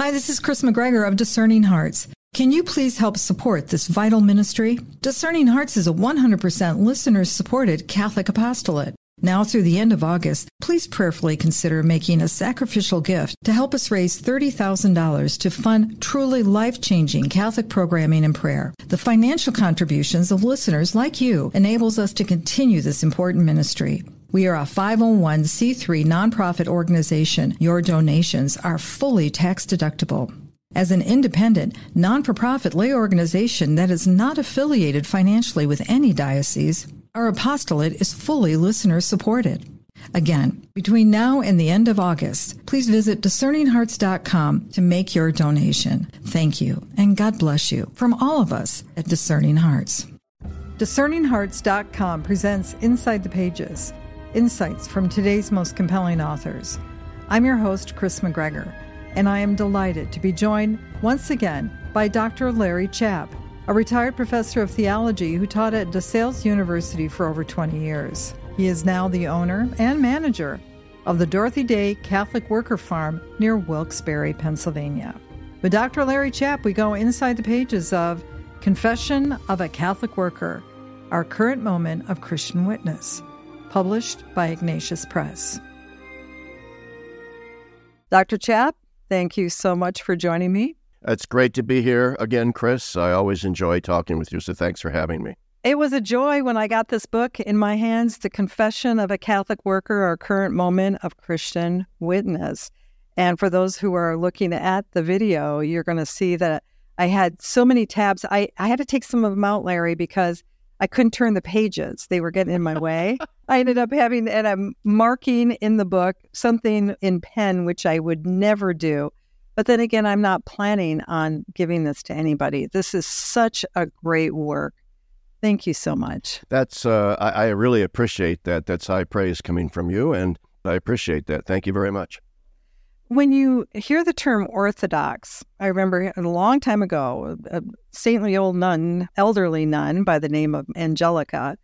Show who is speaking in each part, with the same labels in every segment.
Speaker 1: Hi, this is Kris McGregor of Discerning Hearts. Can you please help support this vital ministry? Discerning Hearts is a 100% listener supported Catholic apostolate. Now through the end of August, please prayerfully consider making a sacrificial gift to help us raise $30,000 to fund truly life-changing Catholic programming and prayer. The financial contributions of listeners like you enables us to continue this important ministry. We are a 501c3 nonprofit organization. Your donations are fully tax deductible. As an independent, non for profit lay organization that is not affiliated financially with any diocese, our apostolate is fully listener supported. Again, between now and the end of August, please visit discerninghearts.com to make your donation. Thank you, and God bless you from all of us at Discerning Hearts. Discerninghearts.com presents Inside the Pages insights from today's most compelling authors. I'm your host, Kris McGregor, and I am delighted to be joined once again by Dr. Larry Chapp, a retired professor of theology who taught at DeSales University for over 20 years. He is now the owner and manager of the Dorothy Day Catholic Worker Farm near Wilkes-Barre, Pennsylvania. With Dr. Larry Chapp, we go inside the pages of Confession of a Catholic Worker, our current moment of Christian witness published by Ignatius Press. Dr. Chapp, thank you so much for joining me.
Speaker 2: It's great to be here again, Kris. I always enjoy talking with you, so thanks for having me.
Speaker 1: It was a joy when I got this book in my hands, The Confession of a Catholic Worker, Our Current Moment of Christian Witness. And for those who are looking at the video, you're going to see that I had so many tabs. I, I had to take some of them out, Larry, because I couldn't turn the pages. They were getting in my way. I ended up having, and I'm marking in the book something in pen, which I would never do. But then again, I'm not planning on giving this to anybody. This is such a great work. Thank you so much.
Speaker 2: That's, uh, I, I really appreciate that. That's high praise coming from you. And I appreciate that. Thank you very much.
Speaker 1: When you hear the term Orthodox, I remember a long time ago, a saintly old nun, elderly nun by the name of Angelica,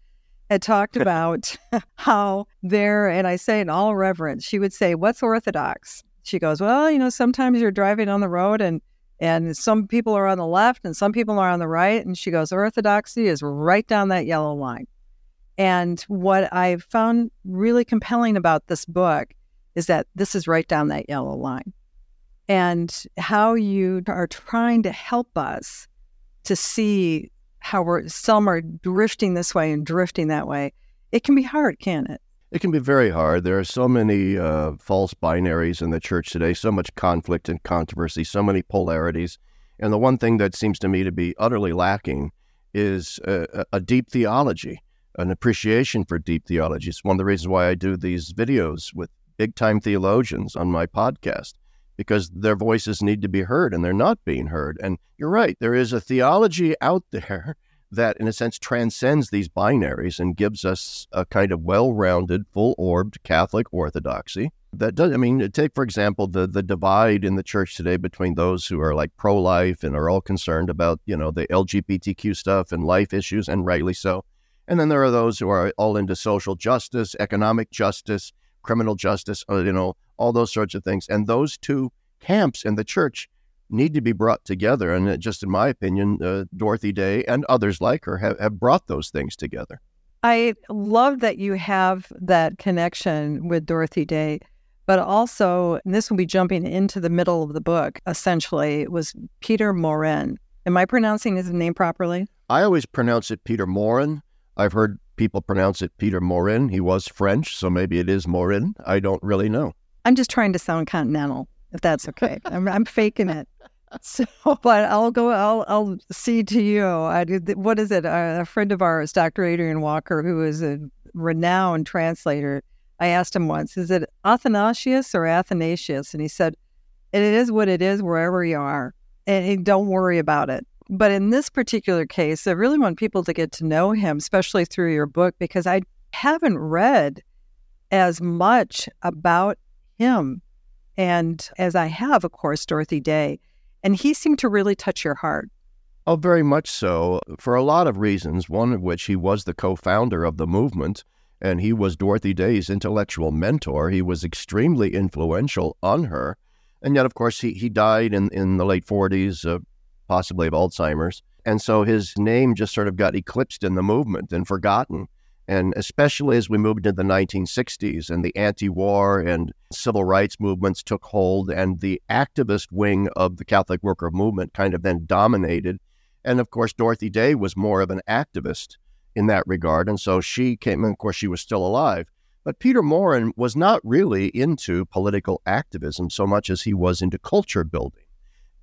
Speaker 1: had talked about how there, and I say in all reverence, she would say, What's Orthodox? She goes, Well, you know, sometimes you're driving on the road and and some people are on the left and some people are on the right. And she goes, Orthodoxy is right down that yellow line. And what I found really compelling about this book is that this is right down that yellow line. And how you are trying to help us to see how we're some are drifting this way and drifting that way. It can be hard, can it?
Speaker 2: It can be very hard. There are so many uh, false binaries in the church today, so much conflict and controversy, so many polarities. And the one thing that seems to me to be utterly lacking is a, a deep theology, an appreciation for deep theology. It's one of the reasons why I do these videos with big time theologians on my podcast because their voices need to be heard and they're not being heard. And you're right, there is a theology out there that, in a sense, transcends these binaries and gives us a kind of well rounded, full orbed Catholic orthodoxy. That does, I mean, take, for example, the, the divide in the church today between those who are like pro life and are all concerned about, you know, the LGBTQ stuff and life issues, and rightly so. And then there are those who are all into social justice, economic justice, criminal justice, uh, you know, all those sorts of things. And those two camps in the church need to be brought together. And just in my opinion, uh, Dorothy Day and others like her have, have brought those things together.
Speaker 1: I love that you have that connection with Dorothy Day, but also, this will be jumping into the middle of the book, essentially, was Peter Maurin. Am I pronouncing his name properly?
Speaker 2: I always pronounce it Peter Morin. I've heard people pronounce it Peter Morin. He was French, so maybe it is Morin. I don't really know.
Speaker 1: I'm just trying to sound continental, if that's okay. I'm, I'm faking it. So, but I'll go. I'll I'll see to you. I. What is it? A, a friend of ours, Dr. Adrian Walker, who is a renowned translator. I asked him once, "Is it Athanasius or Athanasius?" And he said, "It is what it is, wherever you are, and don't worry about it." But in this particular case, I really want people to get to know him, especially through your book, because I haven't read as much about him. And as I have, of course, Dorothy Day. And he seemed to really touch your heart.
Speaker 2: Oh, very much so, for a lot of reasons, one of which he was the co founder of the movement, and he was Dorothy Day's intellectual mentor. He was extremely influential on her. And yet, of course, he, he died in, in the late 40s, uh, possibly of Alzheimer's. And so his name just sort of got eclipsed in the movement and forgotten. And especially as we moved into the 1960s and the anti war and civil rights movements took hold, and the activist wing of the Catholic worker movement kind of then dominated. And of course, Dorothy Day was more of an activist in that regard. And so she came, and of course, she was still alive. But Peter Maurin was not really into political activism so much as he was into culture building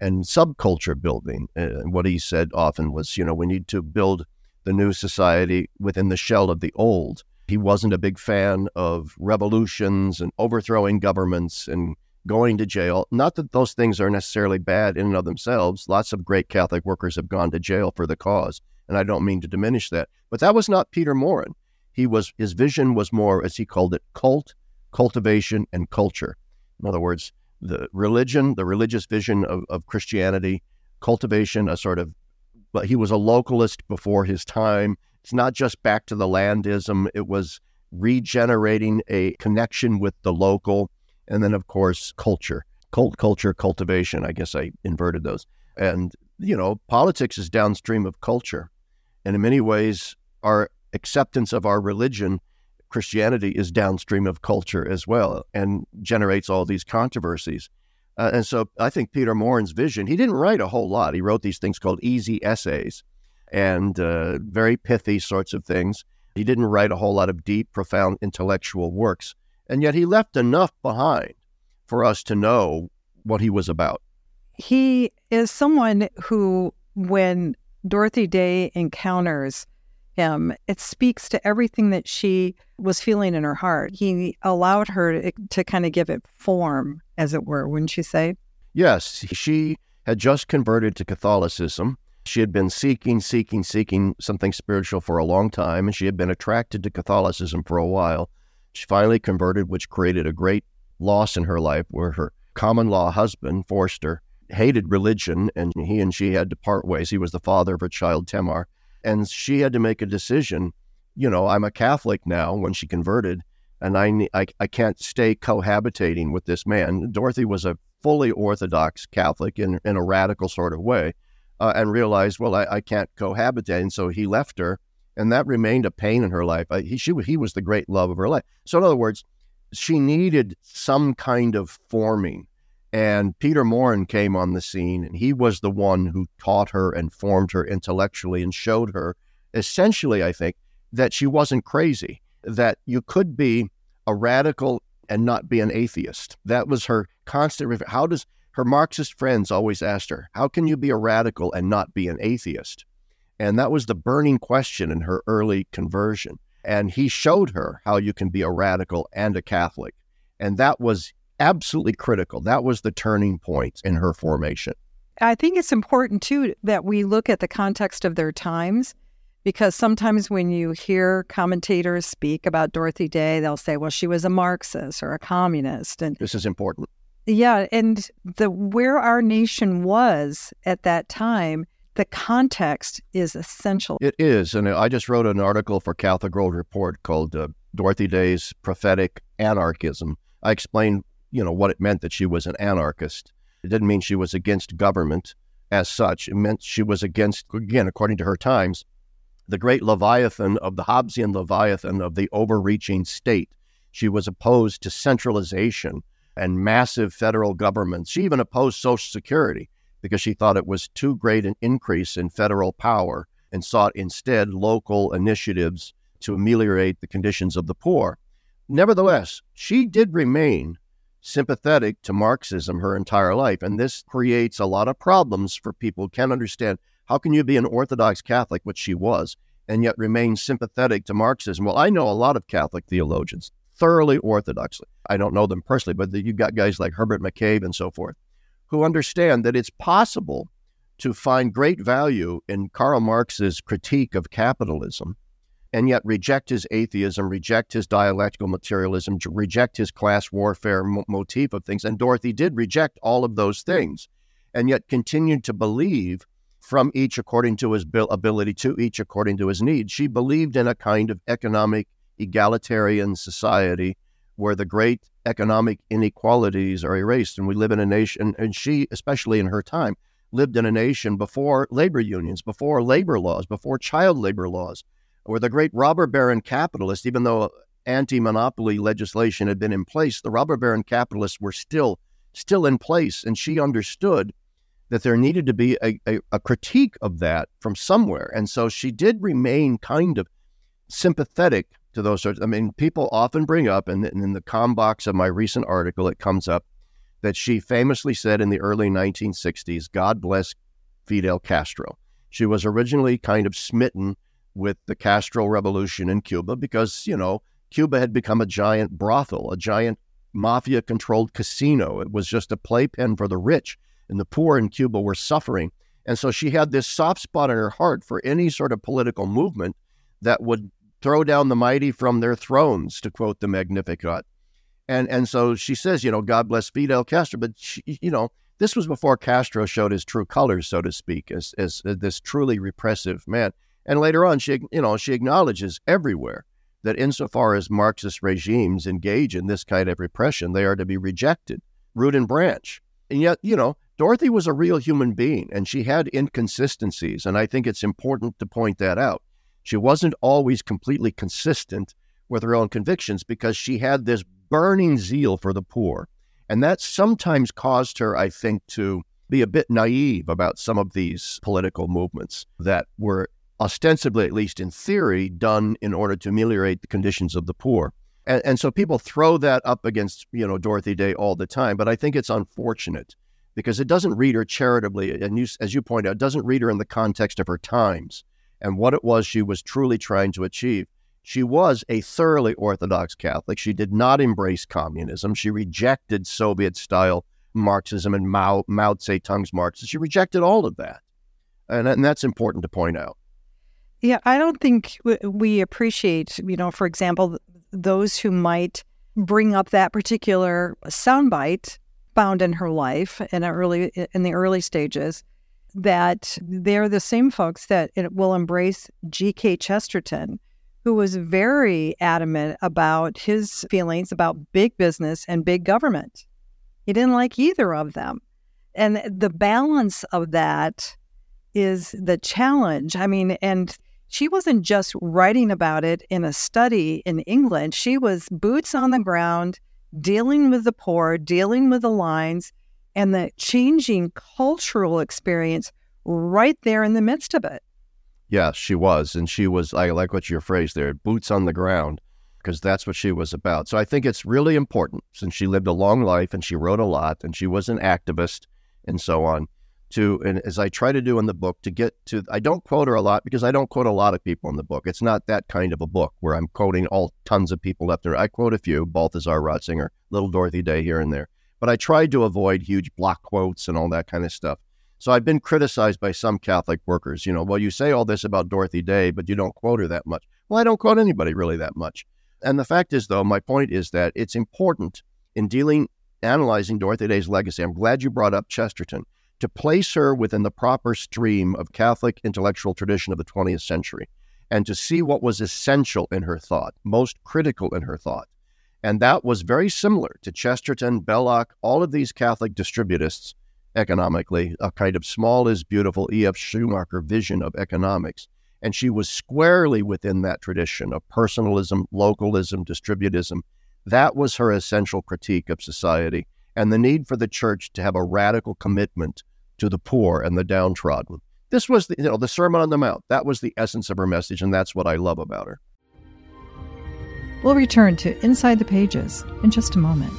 Speaker 2: and subculture building. Uh, what he said often was, you know, we need to build the new society within the shell of the old. He wasn't a big fan of revolutions and overthrowing governments and going to jail. Not that those things are necessarily bad in and of themselves. Lots of great Catholic workers have gone to jail for the cause, and I don't mean to diminish that. But that was not Peter Maurin. He was his vision was more, as he called it, cult, cultivation, and culture. In other words, the religion, the religious vision of, of Christianity, cultivation, a sort of but he was a localist before his time. It's not just back to the landism, it was regenerating a connection with the local. And then, of course, culture, cult culture, cultivation. I guess I inverted those. And, you know, politics is downstream of culture. And in many ways, our acceptance of our religion, Christianity, is downstream of culture as well and generates all these controversies. Uh, and so I think Peter Maurin's vision, he didn't write a whole lot. He wrote these things called easy essays and uh, very pithy sorts of things. He didn't write a whole lot of deep, profound intellectual works. And yet he left enough behind for us to know what he was about.
Speaker 3: He is someone who, when Dorothy Day encounters him, it speaks to everything that she was feeling in her heart. He allowed her to, to kind of give it form, as it were, wouldn't you say?
Speaker 2: Yes. She had just converted to Catholicism. She had been seeking, seeking, seeking something spiritual for a long time, and she had been attracted to Catholicism for a while. She finally converted, which created a great loss in her life where her common law husband, Forster, hated religion, and he and she had to part ways. He was the father of her child, Tamar. And she had to make a decision. You know, I'm a Catholic now when she converted, and I, I, I can't stay cohabitating with this man. Dorothy was a fully Orthodox Catholic in, in a radical sort of way, uh, and realized, well, I, I can't cohabitate. And so he left her, and that remained a pain in her life. I, he, she, he was the great love of her life. So, in other words, she needed some kind of forming and Peter Maurin came on the scene, and he was the one who taught her and formed her intellectually and showed her, essentially, I think, that she wasn't crazy, that you could be a radical and not be an atheist. That was her constant. How does her Marxist friends always asked her, How can you be a radical and not be an atheist? And that was the burning question in her early conversion. And he showed her how you can be a radical and a Catholic. And that was absolutely critical. That was the turning point in her formation.
Speaker 3: I think it's important too that we look at the context of their times because sometimes when you hear commentators speak about Dorothy Day, they'll say, well, she was a Marxist or a communist. And
Speaker 2: this is important.
Speaker 3: Yeah. And the where our nation was at that time, the context is essential.
Speaker 2: It is. And I just wrote an article for Catholic World Report called uh, Dorothy Day's Prophetic Anarchism. I explained you know, what it meant that she was an anarchist. It didn't mean she was against government as such. It meant she was against, again, according to her times, the great Leviathan of the Hobbesian Leviathan of the overreaching state. She was opposed to centralization and massive federal government. She even opposed Social Security because she thought it was too great an increase in federal power and sought instead local initiatives to ameliorate the conditions of the poor. Nevertheless, she did remain sympathetic to Marxism her entire life. And this creates a lot of problems for people who can't understand how can you be an Orthodox Catholic, which she was, and yet remain sympathetic to Marxism? Well, I know a lot of Catholic theologians, thoroughly Orthodoxly. I don't know them personally, but you've got guys like Herbert McCabe and so forth who understand that it's possible to find great value in Karl Marx's critique of capitalism and yet reject his atheism, reject his dialectical materialism, reject his class warfare mo- motif of things. And Dorothy did reject all of those things, and yet continued to believe from each according to his ability, to each according to his needs. She believed in a kind of economic egalitarian society where the great economic inequalities are erased. And we live in a nation, and she, especially in her time, lived in a nation before labor unions, before labor laws, before child labor laws, where the great robber baron capitalists, even though anti monopoly legislation had been in place, the robber baron capitalists were still still in place. And she understood that there needed to be a, a, a critique of that from somewhere. And so she did remain kind of sympathetic to those sorts. I mean, people often bring up, and in the com box of my recent article, it comes up that she famously said in the early 1960s, God bless Fidel Castro. She was originally kind of smitten with the Castro revolution in Cuba because, you know, Cuba had become a giant brothel, a giant mafia controlled casino. It was just a playpen for the rich, and the poor in Cuba were suffering. And so she had this soft spot in her heart for any sort of political movement that would throw down the mighty from their thrones, to quote the Magnificat. And and so she says, you know, God bless Fidel Castro, but she, you know, this was before Castro showed his true colors, so to speak, as as this truly repressive man. And later on, she you know she acknowledges everywhere that insofar as Marxist regimes engage in this kind of repression, they are to be rejected, root and branch. And yet, you know, Dorothy was a real human being and she had inconsistencies. And I think it's important to point that out. She wasn't always completely consistent with her own convictions because she had this burning zeal for the poor. And that sometimes caused her, I think, to be a bit naive about some of these political movements that were ostensibly, at least in theory, done in order to ameliorate the conditions of the poor. And, and so people throw that up against, you know, Dorothy Day all the time. But I think it's unfortunate because it doesn't read her charitably. And you, as you point out, doesn't read her in the context of her times and what it was she was truly trying to achieve. She was a thoroughly Orthodox Catholic. She did not embrace communism. She rejected Soviet style Marxism and Mao, Mao Zedong's Marxism. She rejected all of that. And, and that's important to point out.
Speaker 3: Yeah, I don't think we appreciate, you know, for example, those who might bring up that particular soundbite found in her life in early in the early stages that they're the same folks that will embrace G.K. Chesterton, who was very adamant about his feelings about big business and big government. He didn't like either of them. And the balance of that is the challenge. I mean, and she wasn't just writing about it in a study in England. She was boots on the ground, dealing with the poor, dealing with the lines, and the changing cultural experience right there in the midst of it.
Speaker 2: Yes, she was. And she was, I like what your phrase there, boots on the ground, because that's what she was about. So I think it's really important since she lived a long life and she wrote a lot and she was an activist and so on to, and as I try to do in the book, to get to, I don't quote her a lot because I don't quote a lot of people in the book. It's not that kind of a book where I'm quoting all tons of people left there. I quote a few, Balthasar Ratzinger, Little Dorothy Day here and there. But I tried to avoid huge block quotes and all that kind of stuff. So I've been criticized by some Catholic workers. You know, well, you say all this about Dorothy Day, but you don't quote her that much. Well, I don't quote anybody really that much. And the fact is, though, my point is that it's important in dealing, analyzing Dorothy Day's legacy. I'm glad you brought up Chesterton to place her within the proper stream of Catholic intellectual tradition of the 20th century and to see what was essential in her thought, most critical in her thought. And that was very similar to Chesterton, Belloc, all of these Catholic distributists economically, a kind of small is beautiful E.F. Schumacher vision of economics. And she was squarely within that tradition of personalism, localism, distributism. That was her essential critique of society and the need for the church to have a radical commitment to the poor and the downtrodden. This was the, you know, the Sermon on the Mount. That was the essence of her message, and that's what I love about her.
Speaker 1: We'll return to Inside the Pages in just a moment.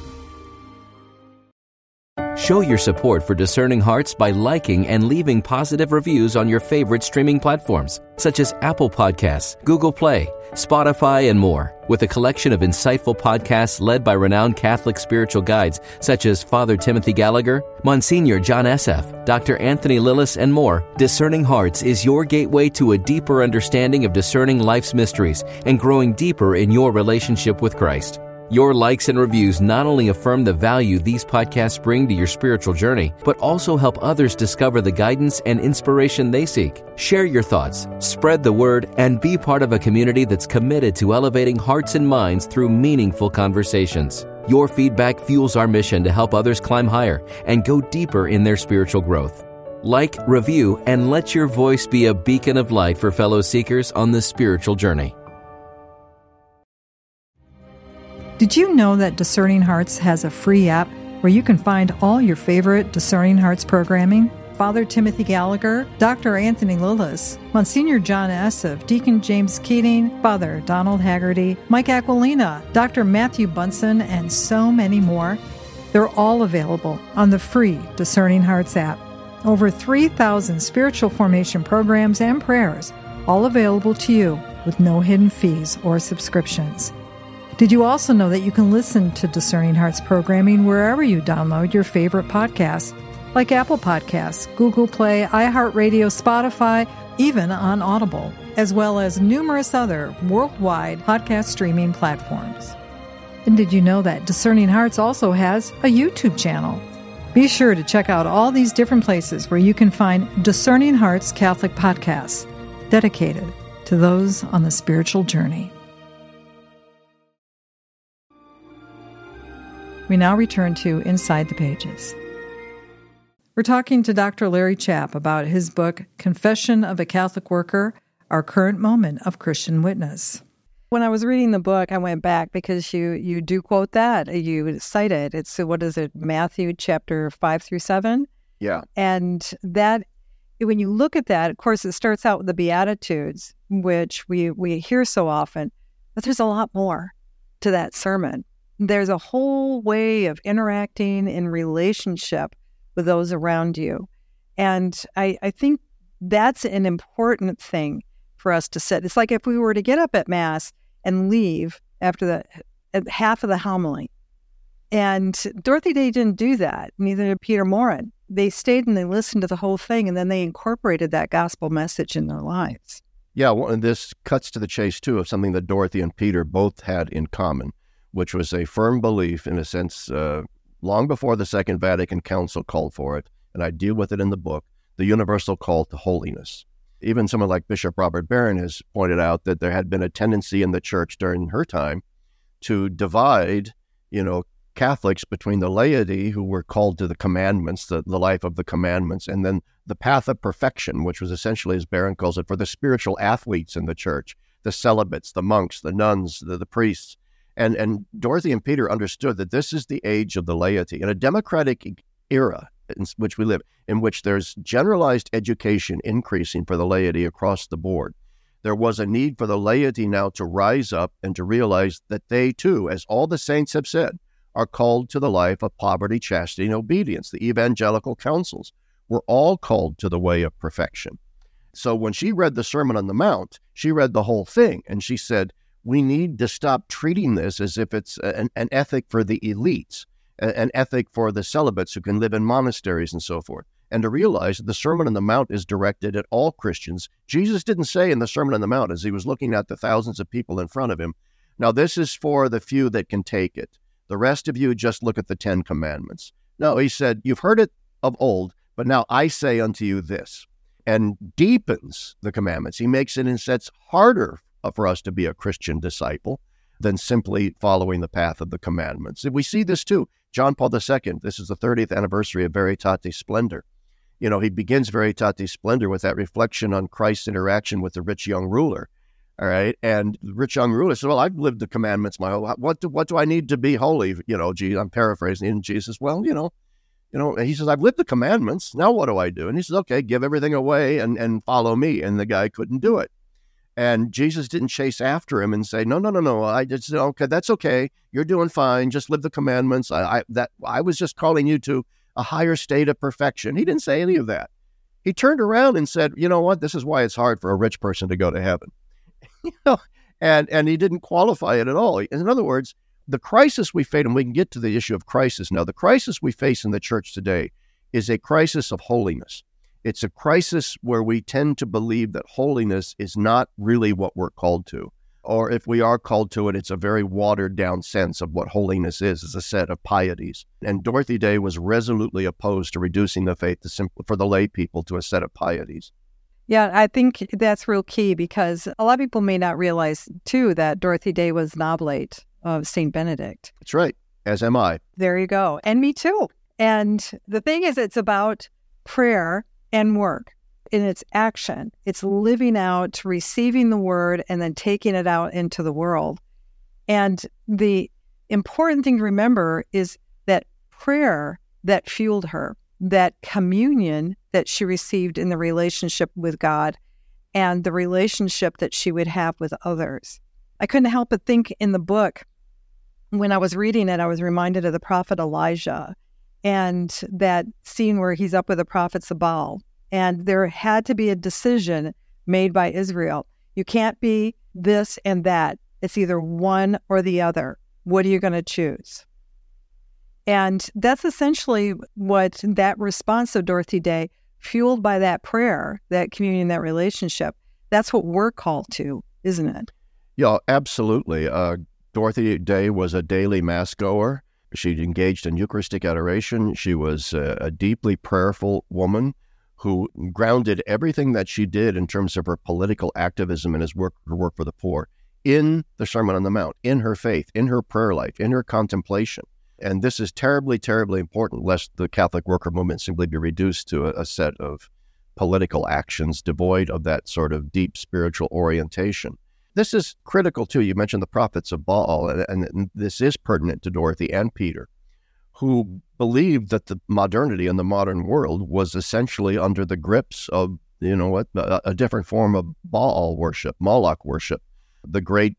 Speaker 4: Show your support for Discerning Hearts by liking and leaving positive reviews on your favorite streaming platforms, such as Apple Podcasts, Google Play, Spotify, and more. With a collection of insightful podcasts led by renowned Catholic spiritual guides such as Father Timothy Gallagher, Monsignor John Esseff, Dr. Anthony Lilles, and more, Discerning Hearts is your gateway to a deeper understanding of discerning life's mysteries and growing deeper in your relationship with Christ. Your likes and reviews not only affirm the value these podcasts bring to your spiritual journey, but also help others discover the guidance and inspiration they seek. Share your thoughts, spread the word, and be part of a community that's committed to elevating hearts and minds through meaningful conversations. Your feedback fuels our mission to help others climb higher and go deeper in their spiritual growth. Like, review, and let your voice be a beacon of light for fellow seekers on this spiritual journey.
Speaker 1: Did you know that Discerning Hearts has a free app where you can find all your favorite Discerning Hearts programming? Father Timothy Gallagher, Dr. Anthony Lilles, Monsignor John Esseff, Deacon James Keating, Father Donald Haggerty, Mike Aquilina, Dr. Matthew Bunson, and so many more. They're all available on the free Discerning Hearts app. Over 3,000 spiritual formation programs and prayers, all available to you with no hidden fees or subscriptions. Did you also know that you can listen to Discerning Hearts programming wherever you download your favorite podcasts, like Apple Podcasts, Google Play, iHeartRadio, Spotify, even on Audible, as well as numerous other worldwide podcast streaming platforms. And did you know that Discerning Hearts also has a YouTube channel? Be sure to check out all these different places where you can find Discerning Hearts Catholic podcasts dedicated to those on the spiritual journey. We now return to Inside the Pages. We're talking to Dr. Larry Chapp about his book, Confession of a Catholic Worker Our Current Moment of Christian Witness.
Speaker 3: When I was reading the book, I went back because you you do quote that. You cite it. It's what is it, Matthew chapter five through seven?
Speaker 2: Yeah.
Speaker 3: And that when you look at that, of course, it starts out with the Beatitudes, which we we hear so often, but there's a lot more to that sermon there's a whole way of interacting in relationship with those around you. And I, I think that's an important thing for us to set. It's like if we were to get up at Mass and leave after the uh, half of the homily. And Dorothy Day didn't do that, neither did Peter Maurin. They stayed and they listened to the whole thing, and then they incorporated that gospel message in their lives.
Speaker 2: Yeah, well, and this cuts to the chase, too, of something that Dorothy and Peter both had in common which was a firm belief, in a sense, uh, long before the Second Vatican Council called for it, and I deal with it in the book, the universal call to holiness. Even someone like Bishop Robert Barron has pointed out that there had been a tendency in the church during her time to divide, you know, Catholics between the laity who were called to the commandments, the, the life of the commandments, and then the path of perfection, which was essentially, as Barron calls it, for the spiritual athletes in the church, the celibates, the monks, the nuns, the, the priests, and, and Dorothy and Peter understood that this is the age of the laity. In a democratic era in which we live, in which there's generalized education increasing for the laity across the board, there was a need for the laity now to rise up and to realize that they too, as all the saints have said, are called to the life of poverty, chastity, and obedience. The evangelical counsels were all called to the way of perfection. So when she read the Sermon on the Mount, she read the whole thing and she said, we need to stop treating this as if it's an, an ethic for the elites, an ethic for the celibates who can live in monasteries and so forth and to realize that the Sermon on the Mount is directed at all Christians. Jesus didn't say in the Sermon on the Mount, as he was looking at the thousands of people in front of him, now this is for the few that can take it. The rest of you just look at the Ten Commandments. No, he said, You've heard it of old, but now I say unto you this, and deepens the commandments. He makes it, and sets harder Uh, for us to be a Christian disciple than simply following the path of the commandments. And we see this too. John Paul II, this is the 30th anniversary of Veritatis Splendor. You know, he begins Veritatis Splendor with that reflection on Christ's interaction with the rich young ruler. All right. And the rich young ruler said, Well, I've lived the commandments my whole life. what do, what do I need to be holy? You know, gee, I'm paraphrasing. And Jesus, well, you know, you know, he says, I've lived the commandments. Now what do I do? And he says, Okay, give everything away and, and follow me. And the guy couldn't do it. And Jesus didn't chase after him and say, "No, no, no, no. I just okay. That's okay. You're doing fine. Just live the commandments. I, I that I was just calling you to a higher state of perfection." He didn't say any of that. He turned around and said, "You know what? This is why it's hard for a rich person to go to heaven." you know, and and he didn't qualify it at all. In other words, the crisis we face, and we can get to the issue of crisis now. The crisis we face in the church today is a crisis of holiness. It's a crisis where we tend to believe that holiness is not really what we're called to. or if we are called to it, it's a very watered down sense of what holiness is, as a set of pieties. And Dorothy Day was resolutely opposed to reducing the faith simple, for the lay people to a set of pieties.
Speaker 1: Yeah, I think that's real key because a lot of people may not realize, too, that Dorothy Day was an oblate of St. Benedict.
Speaker 2: That's right, as am I.
Speaker 1: There you go. And me too. And the thing is, it's about prayer and work in its action. It's living out, receiving the word, and then taking it out into the world. And the important thing to remember is that prayer that fueled her, that communion that she received in the relationship with God, and the relationship that she would have with others. I couldn't help but think in the book, when I was reading it, I was reminded of the prophet Elijah and that scene where he's up with the prophets of Baal and there had to be a decision made by Israel. You can't be this and that. It's either one or the other. What are you going to choose? And that's essentially what that response of Dorothy Day, fueled by that prayer, that communion, that relationship, that's what we're called to, isn't it?
Speaker 2: Yeah, absolutely. Uh, Dorothy Day was a daily mass goer. She engaged in Eucharistic adoration. She was a, a deeply prayerful woman who grounded everything that she did in terms of her political activism and his work, her work for the poor in the Sermon on the Mount, in her faith, in her prayer life, in her contemplation. And this is terribly, terribly important, lest the Catholic worker movement simply be reduced to a, a set of political actions devoid of that sort of deep spiritual orientation. This is critical too. You mentioned the prophets of Baal, and, and this is pertinent to Dorothy and Peter who believed that the modernity in the modern world was essentially under the grips of, you know what, a, a different form of Baal worship, Moloch worship, the great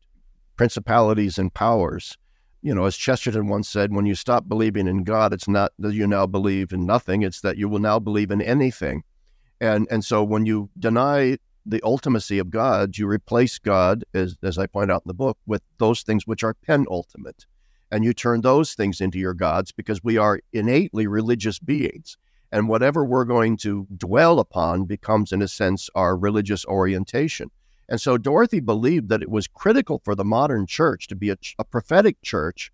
Speaker 2: principalities and powers. You know, as Chesterton once said, when you stop believing in God, it's not that you now believe in nothing, it's that you will now believe in anything. And and so when you deny the ultimacy of God, you replace God, as as I point out in the book, with those things which are penultimate and you turn those things into your gods because we are innately religious beings. And whatever we're going to dwell upon becomes, in a sense, our religious orientation. And so Dorothy believed that it was critical for the modern church to be a, a prophetic church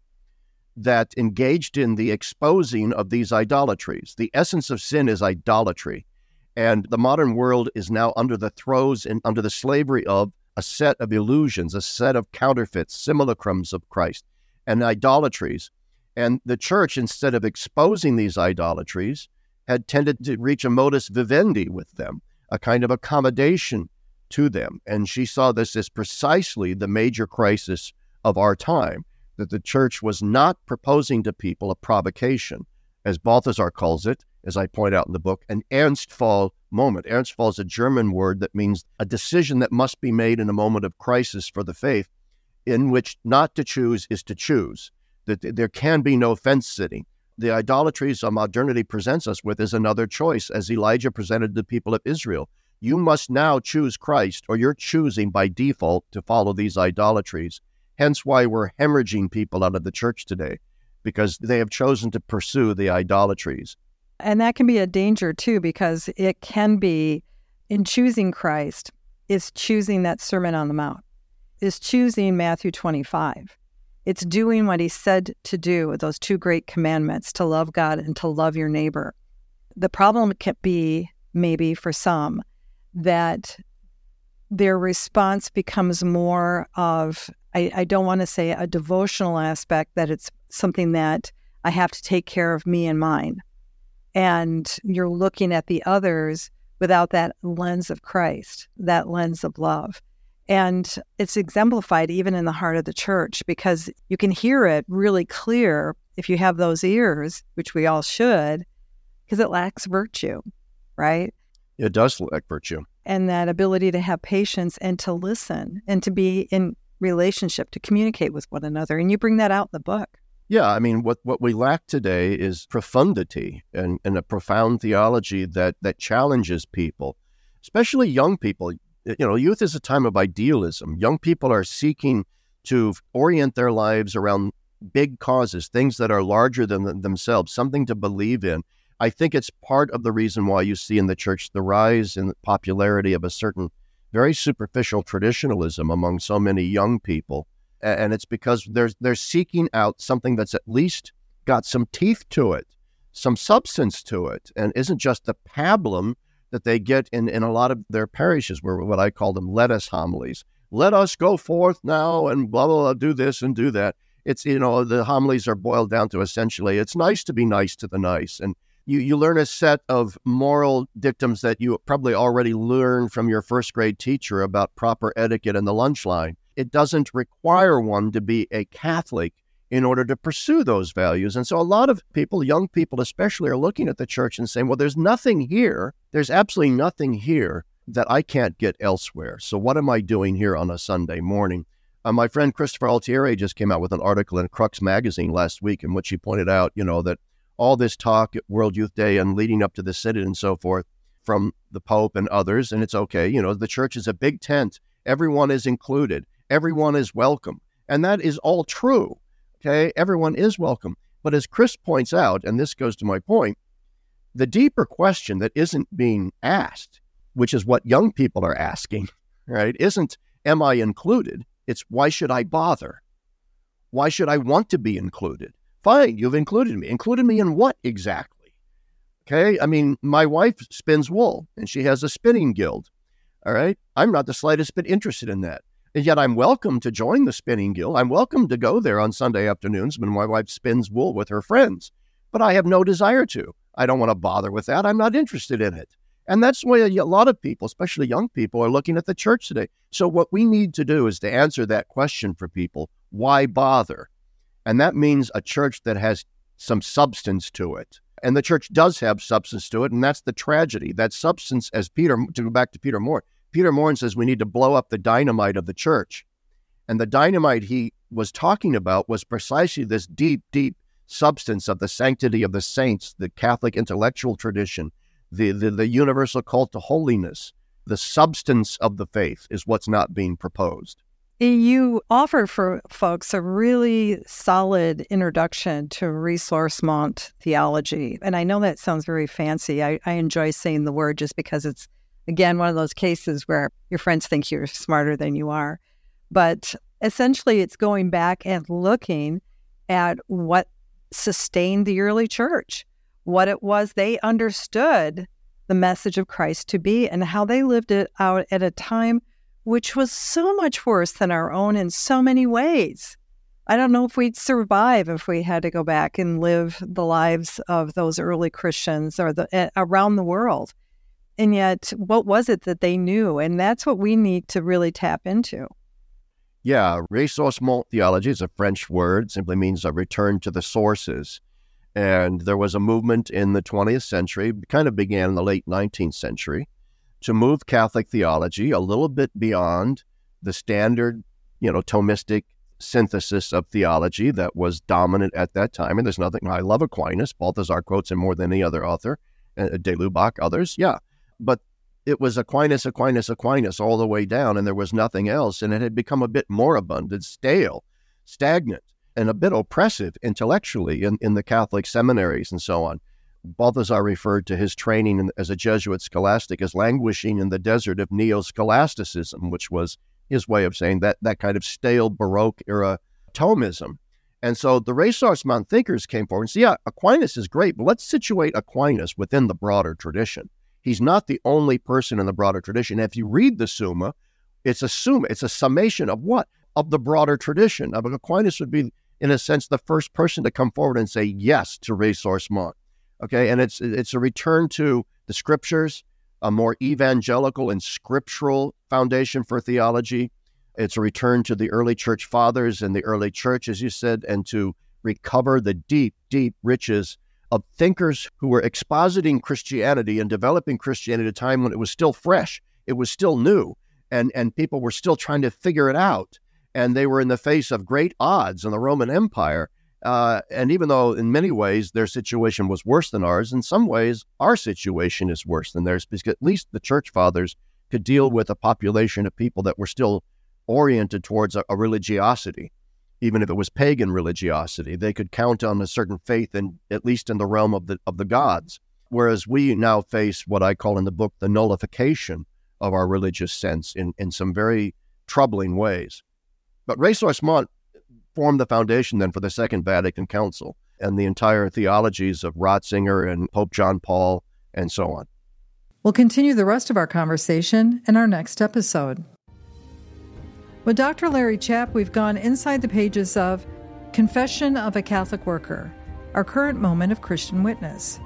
Speaker 2: that engaged in the exposing of these idolatries. The essence of sin is idolatry. And the modern world is now under the throes and under the slavery of a set of illusions, a set of counterfeits, simulacrums of Christ and idolatries. And the church, instead of exposing these idolatries, had tended to reach a modus vivendi with them, a kind of accommodation to them. And she saw this as precisely the major crisis of our time that the church was not proposing to people a provocation, as Balthasar calls it, as I point out in the book, an Ernstfall moment. Ernstfall is a German word that means a decision that must be made in a moment of crisis for the faith in which not to choose is to choose, that there can be no fence sitting. The idolatries of modernity presents us with is another choice, as Elijah presented the people of Israel. You must now choose Christ, or you're choosing by default to follow these idolatries. Hence why we're hemorrhaging people out of the church today, because they have chosen to pursue the idolatries.
Speaker 1: And that can be a danger too, because it can be in choosing Christ, is choosing that Sermon on the Mount is choosing Matthew 25. It's doing what he said to do, those two great commandments to love God and to love your neighbor. The problem can be, maybe for some, that their response becomes more of, I, I don't want to say a devotional aspect, that it's something that I have to take care of me and mine. And you're looking at the others without that lens of Christ, that lens of love. And it's exemplified even in the heart of the church because you can hear it really clear if you have those ears, which we all should, because it lacks virtue, right?
Speaker 2: It does lack virtue.
Speaker 1: And that ability to have patience and to listen and to be in relationship, to communicate with one another. And you bring that out in the book.
Speaker 2: Yeah, I mean, what, what we lack today is profundity and, and a profound theology that, that challenges people, especially young people you know, youth is a time of idealism. Young people are seeking to orient their lives around big causes, things that are larger than themselves, something to believe in. I think it's part of the reason why you see in the church the rise in popularity of a certain very superficial traditionalism among so many young people. And it's because they're, they're seeking out something that's at least got some teeth to it, some substance to it, and isn't just the pablum that they get in, in a lot of their parishes, where what I call them let us homilies. Let us go forth now and blah, blah, blah, do this and do that. It's, you know, the homilies are boiled down to essentially it's nice to be nice to the nice. And you, you learn a set of moral dictums that you probably already learned from your first grade teacher about proper etiquette in the lunch line. It doesn't require one to be a Catholic in order to pursue those values. And so a lot of people, young people especially, are looking at the church and saying, well, there's nothing here. There's absolutely nothing here that I can't get elsewhere. So what am I doing here on a Sunday morning? Uh, my friend Christopher Altieri just came out with an article in Crux magazine last week in which he pointed out, you know, that all this talk at World Youth Day and leading up to the Synod and so forth from the Pope and others. And it's okay. You know, the church is a big tent. Everyone is included. Everyone is welcome. And that is all true. Okay. Everyone is welcome. But as Chris points out, and this goes to my point, the deeper question that isn't being asked, which is what young people are asking, right, isn't, am I included? It's, why should I bother? Why should I want to be included? Fine, you've included me. Included me in what exactly? Okay. I mean, my wife spins wool and she has a spinning guild. All right. I'm not the slightest bit interested in that. And yet I'm welcome to join the spinning guild. I'm welcome to go there on Sunday afternoons when my wife spins wool with her friends. But I have no desire to. I don't want to bother with that. I'm not interested in it. And that's way a lot of people, especially young people, are looking at the church today. So, what we need to do is to answer that question for people why bother? And that means a church that has some substance to it. And the church does have substance to it. And that's the tragedy. That substance, as Peter, to go back to Peter Maurin, Peter Maurin says we need to blow up the dynamite of the church. And the dynamite he was talking about was precisely this deep, deep substance of the sanctity of the saints, the Catholic intellectual tradition, the, the, the universal cult to holiness. The substance of the faith is what's not being proposed.
Speaker 3: You offer for folks a really solid introduction to ressourcement theology. And I know that sounds very fancy. I, I enjoy saying the word just because it's, again, one of those cases where your friends think you're smarter than you are. But essentially, it's going back and looking at what sustained the early church, what it was they understood the message of Christ to be, and how they lived it out at a time which was so much worse than our own in so many ways. I don't know if we'd survive if we had to go back and live the lives of those early Christians or the uh, around the world. And yet, what was it that they knew? And that's what we need to really tap into.
Speaker 2: Yeah, ressourcement theology is a French word, simply means a return to the sources. And there was a movement in the 20th century, kind of began in the late 19th century, to move Catholic theology a little bit beyond the standard, you know, Thomistic synthesis of theology that was dominant at that time. And there's nothing, I love Aquinas. Balthasar quotes him more than any other author, uh, de Lubac, others. Yeah. But it was Aquinas, Aquinas, Aquinas all the way down, and there was nothing else. And it had become a bit moribund, stale, stagnant, and a bit oppressive intellectually in, in the Catholic seminaries and so on. Balthasar referred to his training as a Jesuit scholastic as languishing in the desert of neo scholasticism, which was his way of saying that that kind of stale Baroque era Thomism. And so the ressourcement thinkers came forward and said, yeah, Aquinas is great, but let's situate Aquinas within the broader tradition. He's not the only person in the broader tradition. If you read the Summa, it's a summa, it's a summation of what? Of the broader tradition. Of Aquinas would be, in a sense, the first person to come forward and say yes to resource ressourcement. Okay, and it's it's a return to the scriptures, a more evangelical and scriptural foundation for theology. It's a return to the early church fathers and the early church, as you said, and to recover the deep, deep riches of thinkers who were expositing Christianity and developing Christianity at a time when it was still fresh, it was still new, and, and people were still trying to figure it out. And they were in the face of great odds in the Roman Empire. Uh, and even though in many ways their situation was worse than ours, in some ways our situation is worse than theirs because at least the church fathers could deal with a population of people that were still oriented towards a, a religiosity, even if it was pagan religiosity. They could count on a certain faith, in, at least in the realm of the of the gods. Whereas we now face what I call in the book the nullification of our religious sense in, in some very troubling ways. But ressourcement formed the foundation then for the Second Vatican Council and the entire theologies of Ratzinger and Pope John Paul and so on.
Speaker 1: We'll continue the rest of our conversation in our next episode. With Dr. Larry Chapp, we've gone inside the pages of Confession of a Catholic Worker, our current moment of Christian witness.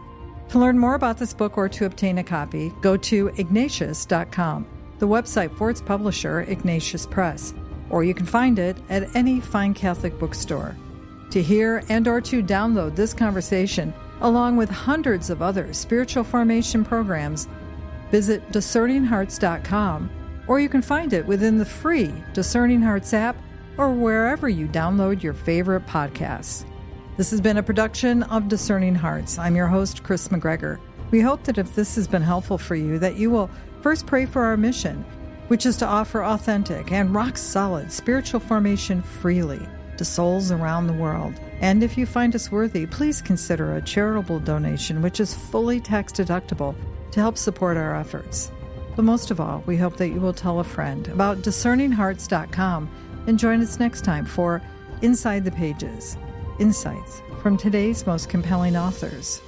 Speaker 1: To learn more about this book or to obtain a copy, go to ignatius.com, the website for its publisher, Ignatius Press, or you can find it at any fine Catholic bookstore. To hear and or to download this conversation, along with hundreds of other spiritual formation programs, visit discerninghearts.com or you can find it within the free Discerning Hearts app or wherever you download your favorite podcasts. This has been a production of Discerning Hearts. I'm your host, Kris McGregor. We hope that if this has been helpful for you, that you will first pray for our mission, which is to offer authentic and rock solid spiritual formation freely to souls around the world. And if you find us worthy, please consider a charitable donation, which is fully tax deductible, to help support our efforts. But most of all, we hope that you will tell a friend about discerninghearts.com and join us next time for Inside the Pages Insights from today's most compelling authors.